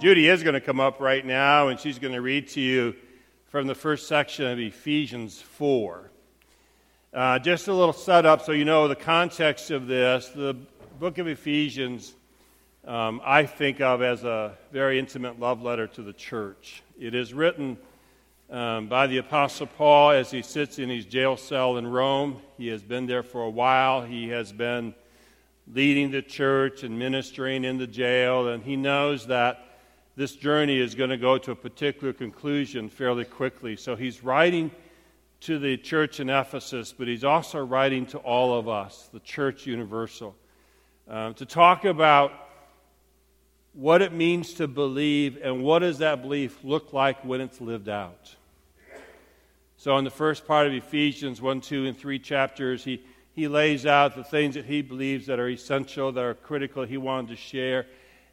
Judy is going to come up right now, and she's going to read to you from the first section of Ephesians 4. Uh, just a little setup so you know the context of this. The book of Ephesians, um, I think of as a very intimate love letter to the church. It is written um, by the Apostle Paul as he sits in his jail cell in Rome. He has been there for a while. He has been leading the church and ministering in the jail, and he knows that this journey is going to go to a particular conclusion fairly quickly. So he's writing to the church in Ephesus, but he's also writing to all of us, the church universal, uh, to talk about what it means to believe and what does that belief look like when it's lived out. So, in the first part of Ephesians 1, 2, and 3 chapters, he, he lays out the things that he believes that are essential, that are critical, he wanted to share.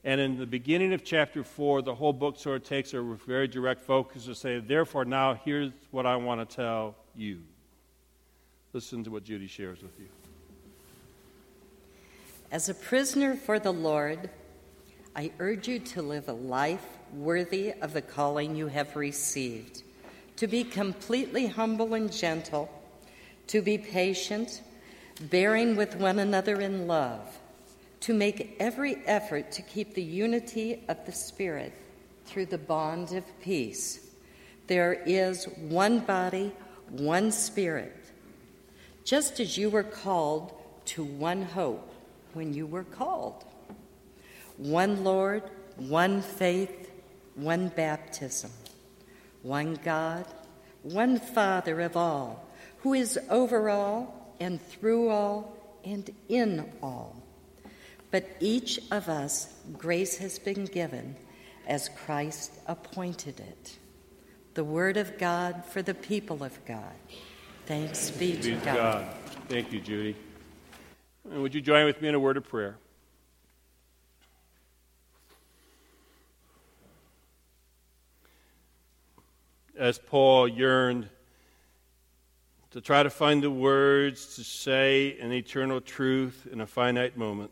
And in the beginning of chapter 4, the whole book sort of takes a very direct focus to say, therefore, now here's what I want to tell you. Listen to what Judy shares with you. As a prisoner for the Lord, I urge you to live a life worthy of the calling you have received, to be completely humble and gentle, to be patient, bearing with one another in love to make every effort to keep the unity of the Spirit through the bond of peace. There is one body, one Spirit. Just as you were called to one hope when you were called. One Lord, one faith, one baptism, one God, one Father of all, who is over all and through all and in all. But each of us, grace has been given as Christ appointed it. The Word of God for the people of God. Thanks be, be to God. God. Thank you, Judy. And would you join with me in a word of prayer? As Paul yearned to try to find the words to say an eternal truth in a finite moment.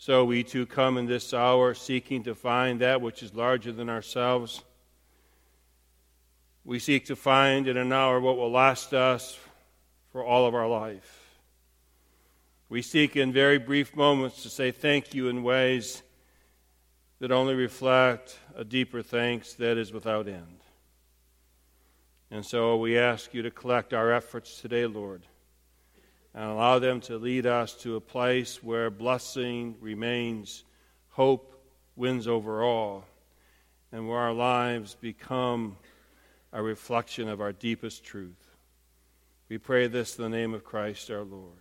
So we too come in this hour seeking to find that which is larger than ourselves. We seek to find in an hour what will last us for all of our life. We seek in very brief moments to say thank you in ways that only reflect a deeper thanks that is without end. And so we ask you to collect our efforts today, Lord and allow them to lead us to a place where blessing remains, hope wins over all, and where our lives become a reflection of our deepest truth. We pray this in the name of Christ our Lord.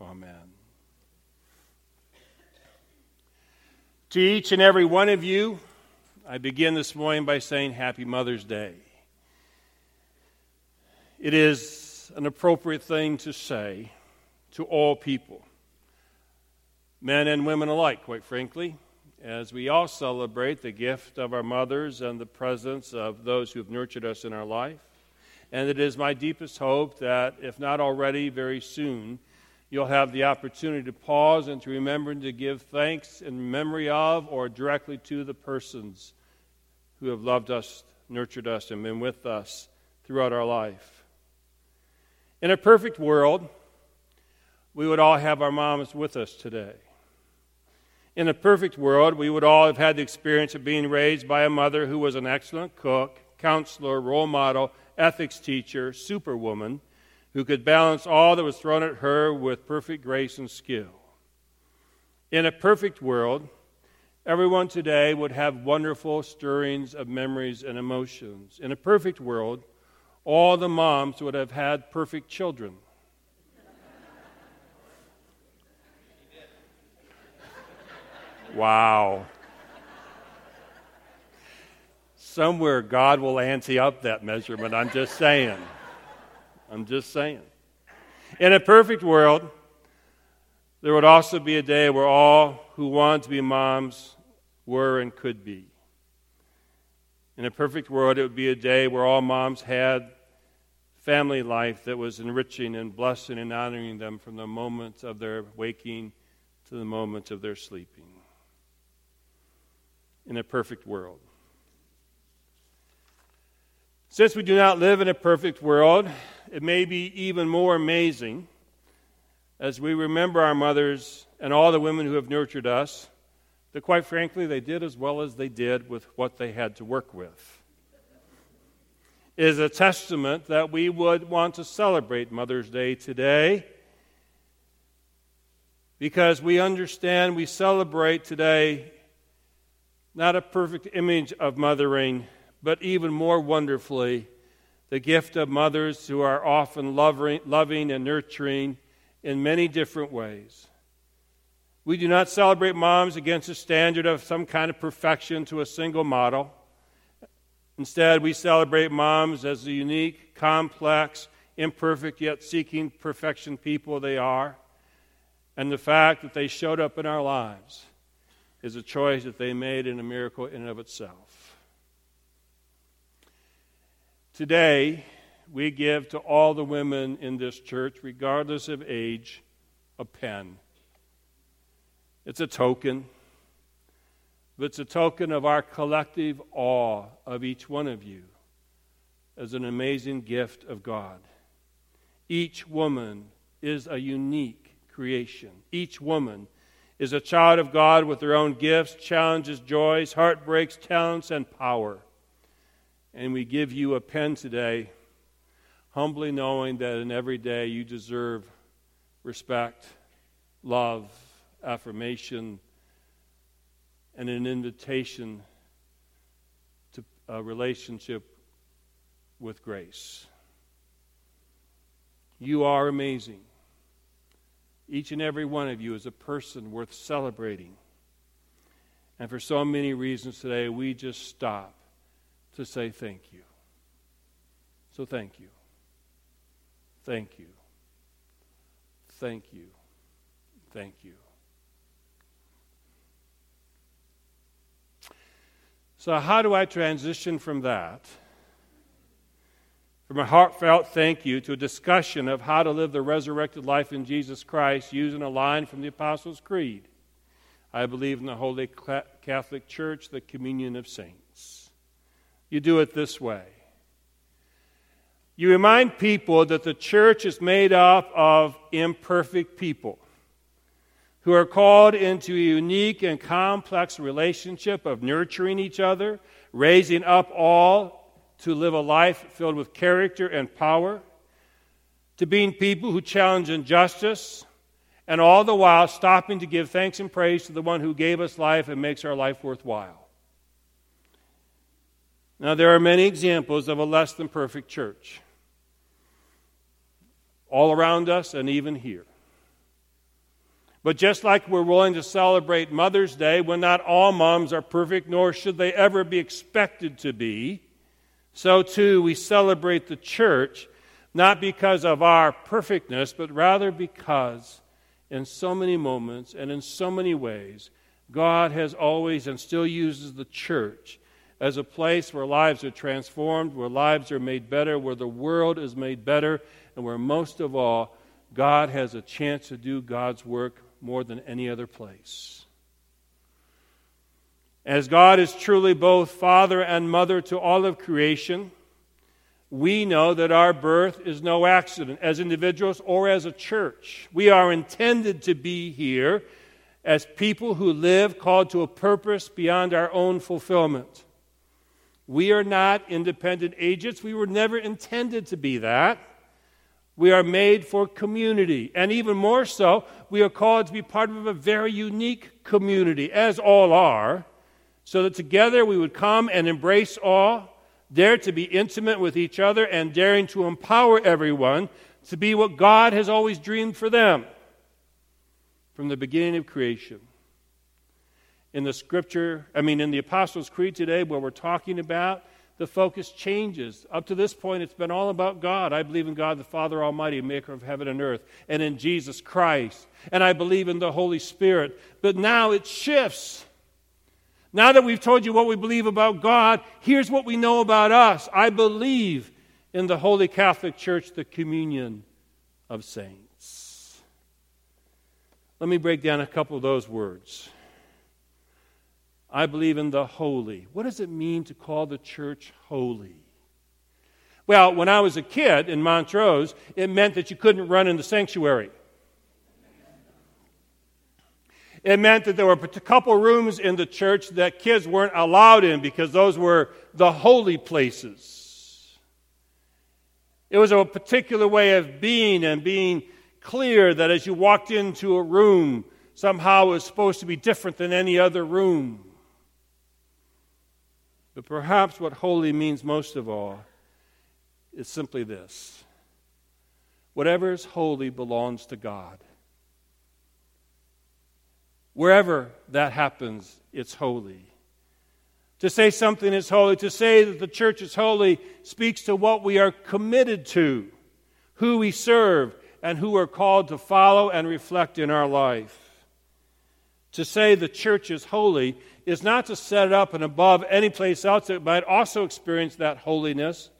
Amen. To each and every one of you, I begin this morning by saying Happy Mother's Day. It is an appropriate thing to say to all people, men and women alike, quite frankly, as we all celebrate the gift of our mothers and the presence of those who have nurtured us in our life. And it is my deepest hope that, if not already, very soon, you'll have the opportunity to pause and to remember and to give thanks in memory of or directly to the persons who have loved us, nurtured us, and been with us throughout our life. In a perfect world, we would all have our moms with us today. In a perfect world, we would all have had the experience of being raised by a mother who was an excellent cook, counselor, role model, ethics teacher, superwoman, who could balance all that was thrown at her with perfect grace and skill. In a perfect world, everyone today would have wonderful stirrings of memories and emotions. In a perfect world, all the moms would have had perfect children. Wow. Somewhere God will ante up that measurement. I'm just saying. I'm just saying. In a perfect world, there would also be a day where all who wanted to be moms were and could be. In a perfect world, it would be a day where all moms had family life that was enriching and blessing and honoring them from the moment of their waking to the moment of their sleeping. in a perfect world. Since we do not live in a perfect world, it may be even more amazing as we remember our mothers and all the women who have nurtured us that, quite frankly, they did as well as they did with what they had to work with. Is a testament that we would want to celebrate Mother's Day today because we understand we celebrate today not a perfect image of mothering, but even more wonderfully, the gift of mothers who are often loving and nurturing in many different ways. We do not celebrate moms against a standard of some kind of perfection to a single model. Instead, we celebrate moms as the unique, complex, imperfect, yet seeking perfection people they are. And the fact that they showed up in our lives is a choice that they made in a miracle in and of itself. Today, we give to all the women in this church, regardless of age, a pen. It's a token, but it's a token of our collective awe of each one of you as an amazing gift of God. Each woman is a unique creation. Each woman is a child of God with their own gifts, challenges, joys, heartbreaks, talents, and power. And we give you a pen today, humbly knowing that in every day you deserve respect, love, affirmation, and an invitation to a relationship with grace. You are amazing. Each and every one of you is a person worth celebrating. And for so many reasons today, we just stop to say thank you. So thank you. Thank you. Thank you. Thank you. So, how do I transition from that, from a heartfelt thank you, to a discussion of how to live the resurrected life in Jesus Christ using a line from the Apostles' Creed? I believe in the Holy Catholic Church, the communion of saints. You do it this way. You remind people that the church is made up of imperfect people who are called into a unique and complex relationship of nurturing each other, raising up all to live a life filled with character and power, to being people who challenge injustice, and all the while stopping to give thanks and praise to the one who gave us life and makes our life worthwhile. Now, there are many examples of a less than perfect church, all around us and even here. But just like we're willing to celebrate Mother's Day when not all moms are perfect, nor should they ever be expected to be, so too we celebrate the church not because of our perfectness, but rather because in so many moments and in so many ways, God has always and still uses the church as a place where lives are transformed, where lives are made better, where the world is made better, and where most of all, God has a chance to do God's work more than any other place. As God is truly both father and mother to all of creation, we know that our birth is no accident as individuals or as a church. We are intended to be here as people who live called to a purpose beyond our own fulfillment. We are not independent agents. We were never intended to be that. We are made for community. And even more so, we are called to be part of a very unique community, as all are, so that together we would come and embrace all, dare to be intimate with each other, and daring to empower everyone to be what God has always dreamed for them from the beginning of creation. In the scripture, I mean, in the Apostles' Creed today, where we're talking about the focus changes. Up to this point, it's been all about God. I believe in God the Father Almighty, maker of heaven and earth, and in Jesus Christ. And I believe in the Holy Spirit. But now it shifts. Now that we've told you what we believe about God, here's what we know about us. I believe in the Holy Catholic Church, the communion of saints. Let me break down a couple of those words. I believe in the holy. What does it mean to call the church holy? Well, when I was a kid in Montrose, it meant that you couldn't run in the sanctuary. It meant that there were a couple rooms in the church that kids weren't allowed in because those were the holy places. It was a particular way of being and being clear that as you walked into a room, somehow it was supposed to be different than any other room. But perhaps what holy means most of all is simply this whatever is holy belongs to God. Wherever that happens, it's holy. To say something is holy, to say that the church is holy, speaks to what we are committed to, who we serve, and who we're called to follow and reflect in our life. To say the church is holy is not to set it up and above any place else that might also experience that holiness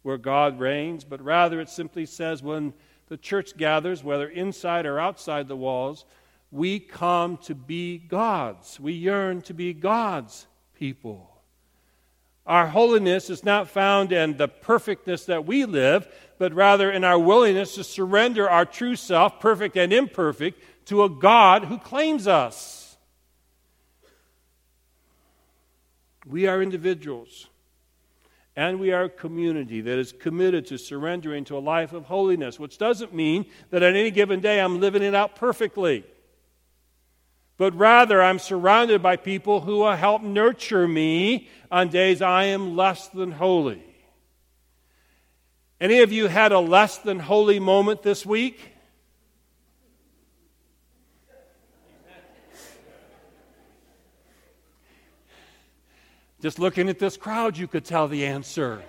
where God reigns, but rather it simply says when the church gathers, whether inside or outside the walls, we come to be God's. We yearn to be God's people. Our holiness is not found in the perfectness that we live, but rather in our willingness to surrender our true self, perfect and imperfect, to a God who claims us. We are individuals and we are a community that is committed to surrendering to a life of holiness, which doesn't mean that on any given day I'm living it out perfectly. But rather, I'm surrounded by people who will help nurture me on days I am less than holy. Any of you had a less than holy moment this week? Just looking at this crowd, you could tell the answer.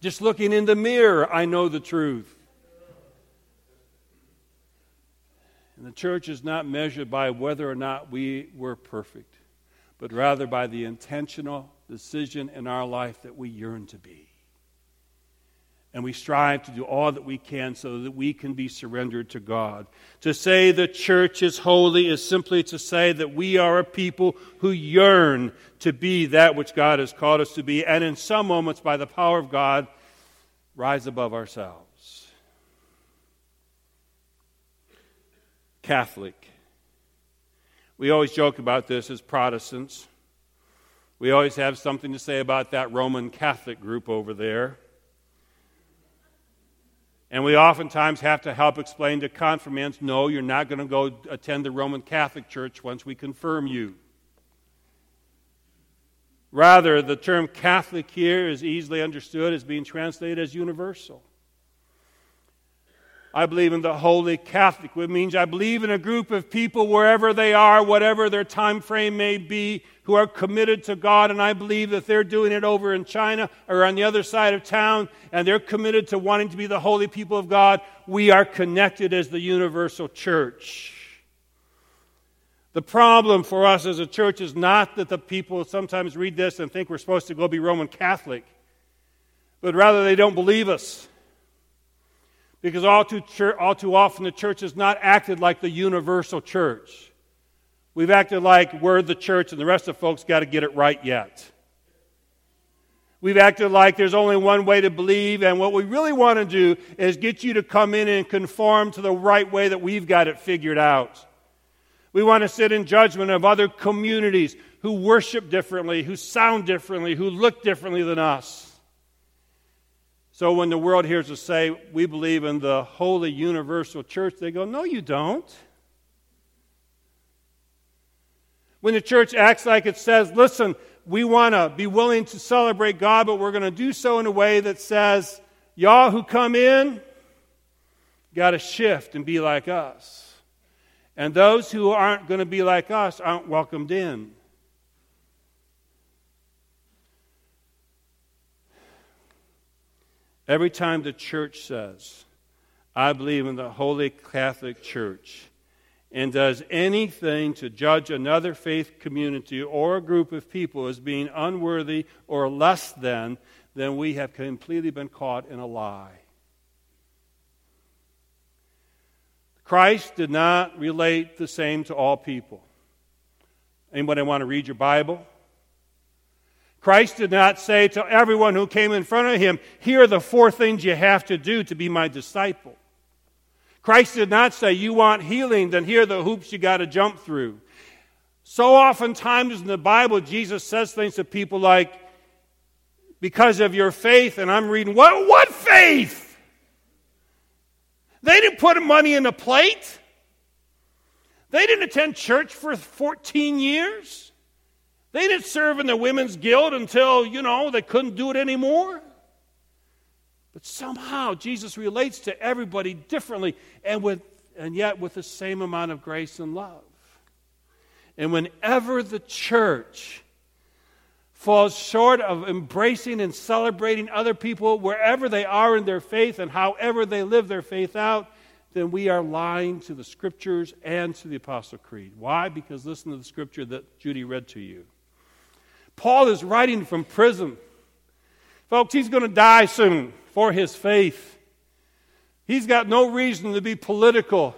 Just looking in the mirror, I know the truth. And the church is not measured by whether or not we were perfect, but rather by the intentional decision in our life that we yearn to be and we strive to do all that we can so that we can be surrendered to God. To say the church is holy is simply to say that we are a people who yearn to be that which God has called us to be, and in some moments, by the power of God, rise above ourselves. Catholic. We always joke about this as Protestants. We always have something to say about that Roman Catholic group over there. And we oftentimes have to help explain to confirmants no, you're not going to go attend the Roman Catholic Church once we confirm you. Rather, the term Catholic here is easily understood as being translated as universal. I believe in the Holy Catholic, which means I believe in a group of people wherever they are, whatever their time frame may be, who are committed to God. And I believe that they're doing it over in China or on the other side of town, and they're committed to wanting to be the holy people of God. We are connected as the universal church. The problem for us as a church is not that the people sometimes read this and think we're supposed to go be Roman Catholic, but rather they don't believe us. Because all too, all too often the church has not acted like the universal church. We've acted like we're the church and the rest of folks got to get it right yet. We've acted like there's only one way to believe, and what we really want to do is get you to come in and conform to the right way that we've got it figured out. We want to sit in judgment of other communities who worship differently, who sound differently, who look differently than us. So when the world hears us say, we believe in the holy universal church, they go, no, you don't. When the church acts like it says, listen, we want to be willing to celebrate God, but we're going to do so in a way that says, y'all who come in, got to shift and be like us. And those who aren't going to be like us aren't welcomed in. Every time the church says, I believe in the Holy Catholic Church, and does anything to judge another faith community or a group of people as being unworthy or less than, then we have completely been caught in a lie. Christ did not relate the same to all people. Anybody want to read your Bible? Christ did not say to everyone who came in front of him, Here are the four things you have to do to be my disciple. Christ did not say, You want healing, then here are the hoops you got to jump through. So oftentimes in the Bible, Jesus says things to people like, Because of your faith, and I'm reading, What, what faith? They didn't put money in a plate. They didn't attend church for 14 years. They didn't serve in the women's guild until, you know, they couldn't do it anymore. But somehow Jesus relates to everybody differently and, with, and yet with the same amount of grace and love. And whenever the church falls short of embracing and celebrating other people wherever they are in their faith and however they live their faith out, then we are lying to the scriptures and to the Apostle Creed. Why? Because listen to the scripture that Judy read to you. Paul is writing from prison. Folks, he's going to die soon for his faith. He's got no reason to be political.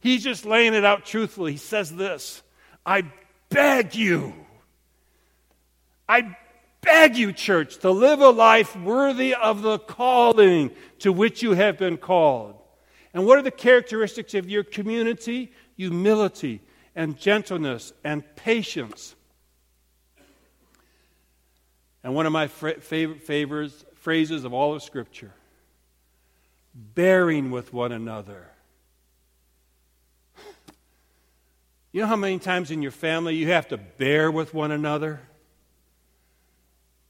He's just laying it out truthfully. He says this I beg you, I beg you, church, to live a life worthy of the calling to which you have been called. And what are the characteristics of your community? Humility and gentleness and patience and one of my favorite favors, phrases of all of Scripture bearing with one another. You know how many times in your family you have to bear with one another?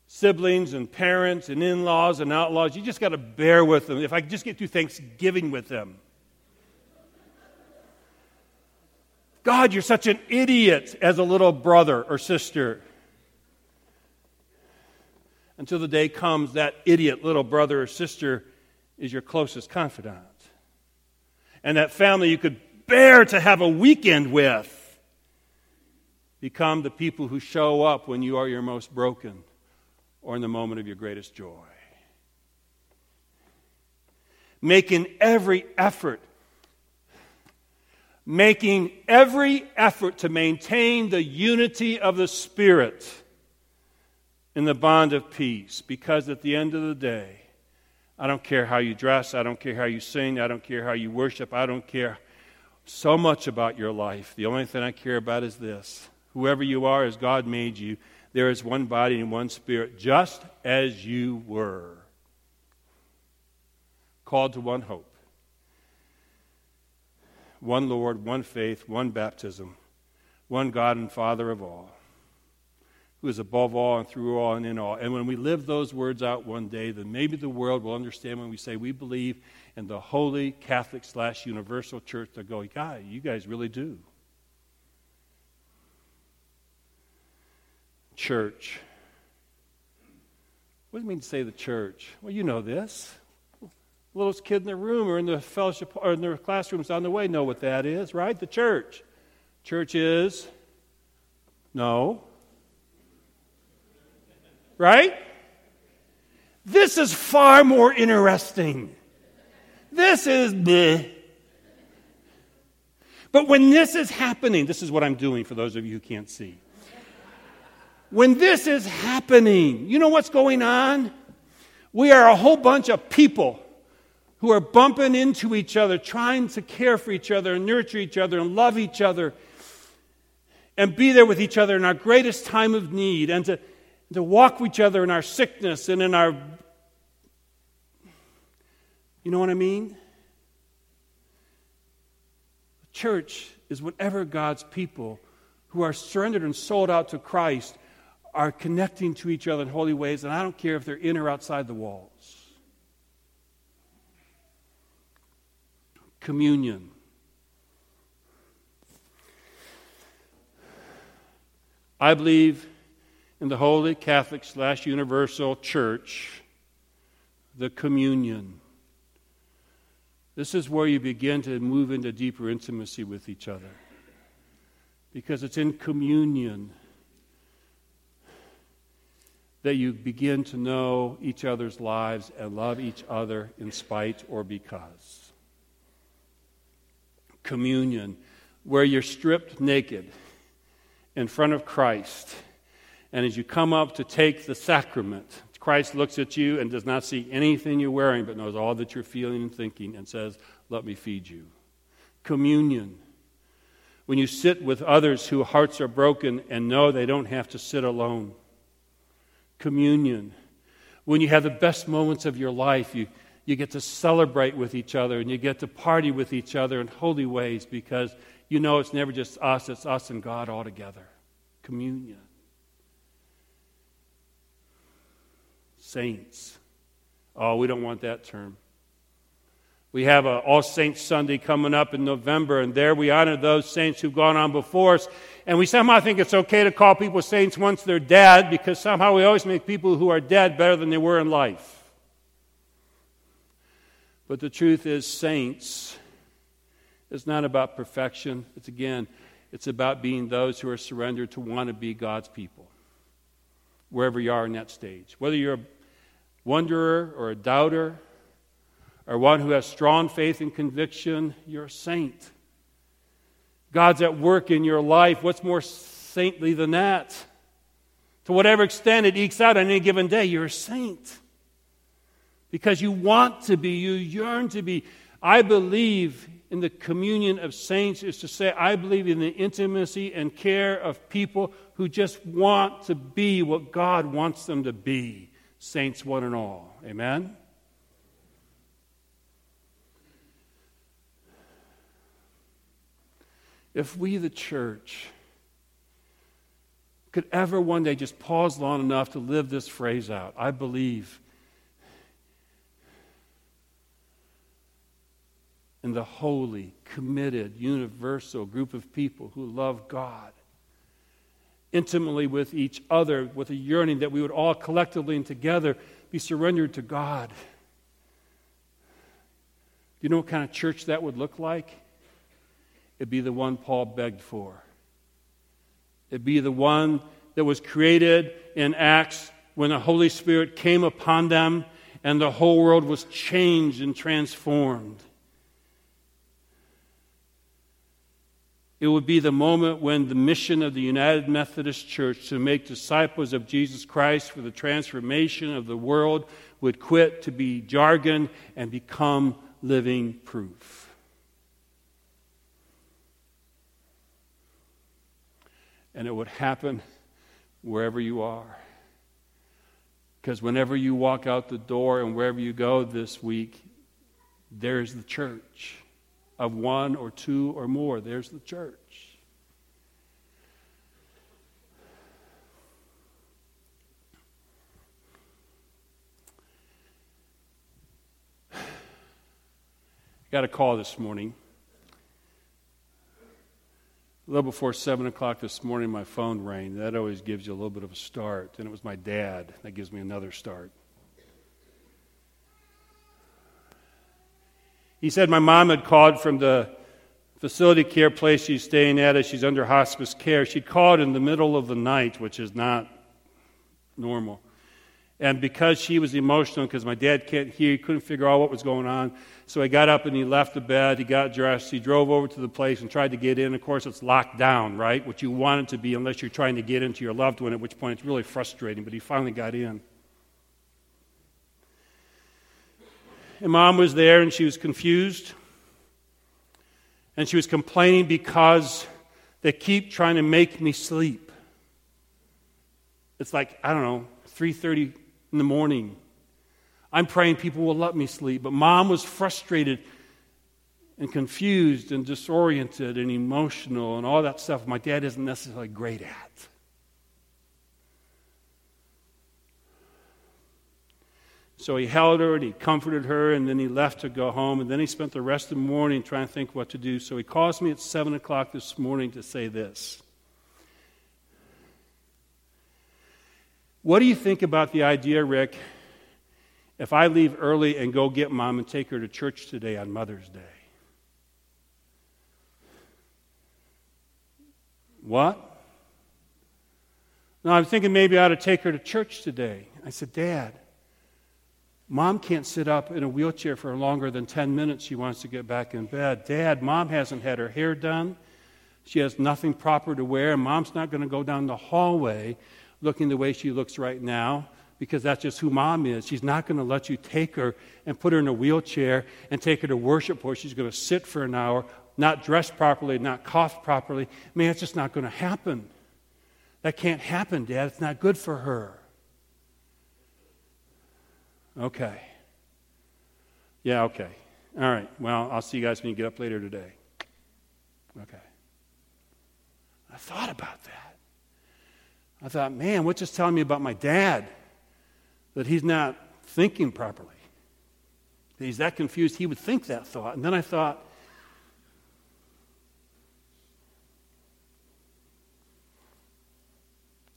Siblings and parents and in laws and outlaws, you just got to bear with them. If I just get through Thanksgiving with them. God, you're such an idiot as a little brother or sister until the day comes that idiot little brother or sister is your closest confidant. And that family you could bear to have a weekend with become the people who show up when you are your most broken or in the moment of your greatest joy. Making every effort, making every effort to maintain the unity of the Spirit in the bond of peace because at the end of the day, I don't care how you dress, I don't care how you sing, I don't care how you worship, I don't care so much about your life. The only thing I care about is this whoever you are, as God made you, there is one body and one spirit, just as you were. Called to one hope, one Lord, one faith, one baptism, one God and Father of all who is above all and through all and in all. And when we live those words out one day, then maybe the world will understand when we say we believe in the holy Catholic slash universal church. They'll go, God, you guys really do. Church. What does it mean to say the church? Well, you know this. The littlest kid in the room or in the fellowship or in their classrooms on the way know what that is, right? The church. Church is no Right? This is far more interesting. This is bleh. But when this is happening, this is what I'm doing for those of you who can't see. When this is happening, you know what's going on? We are a whole bunch of people who are bumping into each other, trying to care for each other and nurture each other and love each other and be there with each other in our greatest time of need and to to walk with each other in our sickness and in our. You know what I mean? church is whenever God's people who are surrendered and sold out to Christ are connecting to each other in holy ways, and I don't care if they're in or outside the walls. Communion. I believe in the Holy Catholic slash Universal Church, the communion. This is where you begin to move into deeper intimacy with each other. Because it's in communion that you begin to know each other's lives and love each other in spite or because. Communion, where you're stripped naked in front of Christ, and as you come up to take the sacrament, Christ looks at you and does not see anything you're wearing, but knows all that you're feeling and thinking, and says, Let me feed you. Communion. When you sit with others whose hearts are broken and know they don't have to sit alone. Communion. When you have the best moments of your life, you, you get to celebrate with each other and you get to party with each other in holy ways because you know it's never just us, it's us and God all together. Communion. Saints. Oh, we don't want that term. We have a All Saints Sunday coming up in November, and there we honor those saints who've gone on before us. And we somehow think it's okay to call people saints once they're dead because somehow we always make people who are dead better than they were in life. But the truth is, saints is not about perfection. It's again, it's about being those who are surrendered to want to be God's people, wherever you are in that stage. Whether you're wanderer or a doubter, or one who has strong faith and conviction, you're a saint. God's at work in your life. What's more saintly than that? To whatever extent it ekes out on any given day, you're a saint because you want to be, you yearn to be. I believe in the communion of saints is to say, I believe in the intimacy and care of people who just want to be what God wants them to be, saints one and all. Amen? If we, the church, could ever one day just pause long enough to live this phrase out, I believe in the holy, committed, universal group of people who love God intimately with each other, with a yearning that we would all collectively and together be surrendered to God. Do you know what kind of church that would look like? It'd be the one Paul begged for. It'd be the one that was created in Acts when the Holy Spirit came upon them and the whole world was changed and transformed. It would be the moment when the mission of the United Methodist Church to make disciples of Jesus Christ for the transformation of the world would quit to be jargon and become living proof. And it would happen wherever you are. Because whenever you walk out the door and wherever you go this week, there's the church of one or two or more. There's the church. Got a call this morning. A little before 7 o'clock this morning, my phone rang. That always gives you a little bit of a start. And it was my dad. That gives me another start. He said my mom had called from the facility care place she's staying at as she's under hospice care. She called in the middle of the night, which is not normal. And because she was emotional, because my dad can't hear, he couldn't figure out what was going on. So he got up and he left the bed, he got dressed, he drove over to the place and tried to get in. Of course, it's locked down, right? Which you want it to be, unless you're trying to get into your loved one, at which point it's really frustrating. But he finally got in. And mom was there and she was confused. And she was complaining because they keep trying to make me sleep. It's like, I don't know, 3:30 in the morning. I'm praying people will let me sleep, but mom was frustrated and confused and disoriented and emotional and all that stuff my dad isn't necessarily great at. So he held her and he comforted her, and then he left to go home. And then he spent the rest of the morning trying to think what to do. So he calls me at 7 o'clock this morning to say this What do you think about the idea, Rick, if I leave early and go get mom and take her to church today on Mother's Day? What? No, I'm thinking maybe I ought to take her to church today. I said, Dad, Mom can't sit up in a wheelchair for longer than 10 minutes. She wants to get back in bed. Dad, mom hasn't had her hair done. She has nothing proper to wear, mom's not going to go down the hallway looking the way she looks right now because that's just who mom is. She's not going to let you take her and put her in a wheelchair and take her to worship where she's going to sit for an hour, not dress properly, not cough properly. Man, it's just not going to happen. That can't happen, Dad. It's not good for her. Okay. Yeah, okay. All right. Well, I'll see you guys when you get up later today. Okay. I thought about that. I thought, man, what's this telling me about my dad? That he's not thinking properly. That he's that confused, he would think that thought. And then I thought,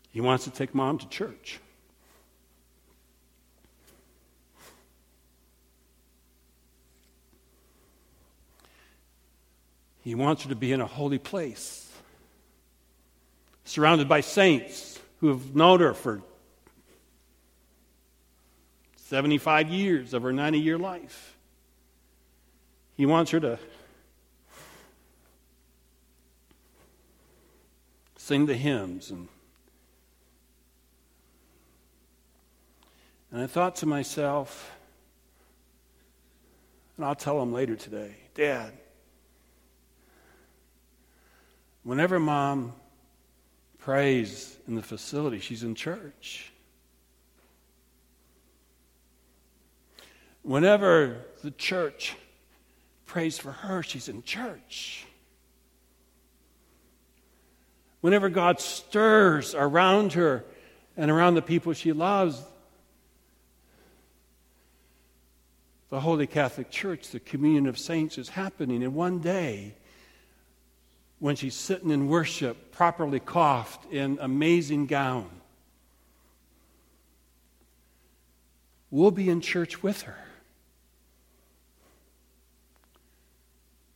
he wants to take mom to church. He wants her to be in a holy place, surrounded by saints who have known her for 75 years of her 90 year life. He wants her to sing the hymns and and I thought to myself, and I'll tell him later today, Dad, Whenever mom prays in the facility, she's in church. Whenever the church prays for her, she's in church. Whenever God stirs around her and around the people she loves, the Holy Catholic Church, the communion of saints, is happening. And one day, when she's sitting in worship, properly coiffed in amazing gown. We'll be in church with her.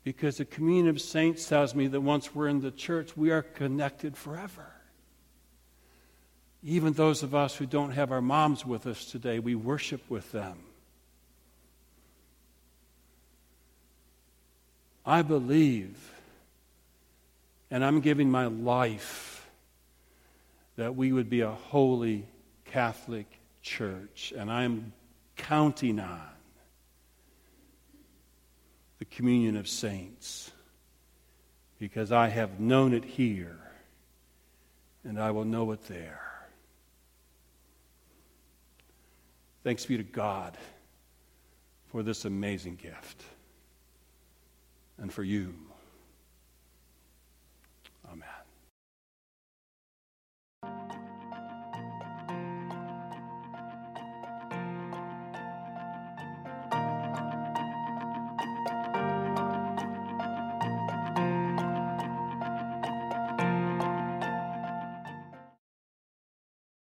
Because the communion of saints tells me that once we're in the church, we are connected forever. Even those of us who don't have our moms with us today, we worship with them. I believe and I'm giving my life that we would be a holy Catholic church. And I'm counting on the communion of saints because I have known it here and I will know it there. Thanks be to God for this amazing gift and for you.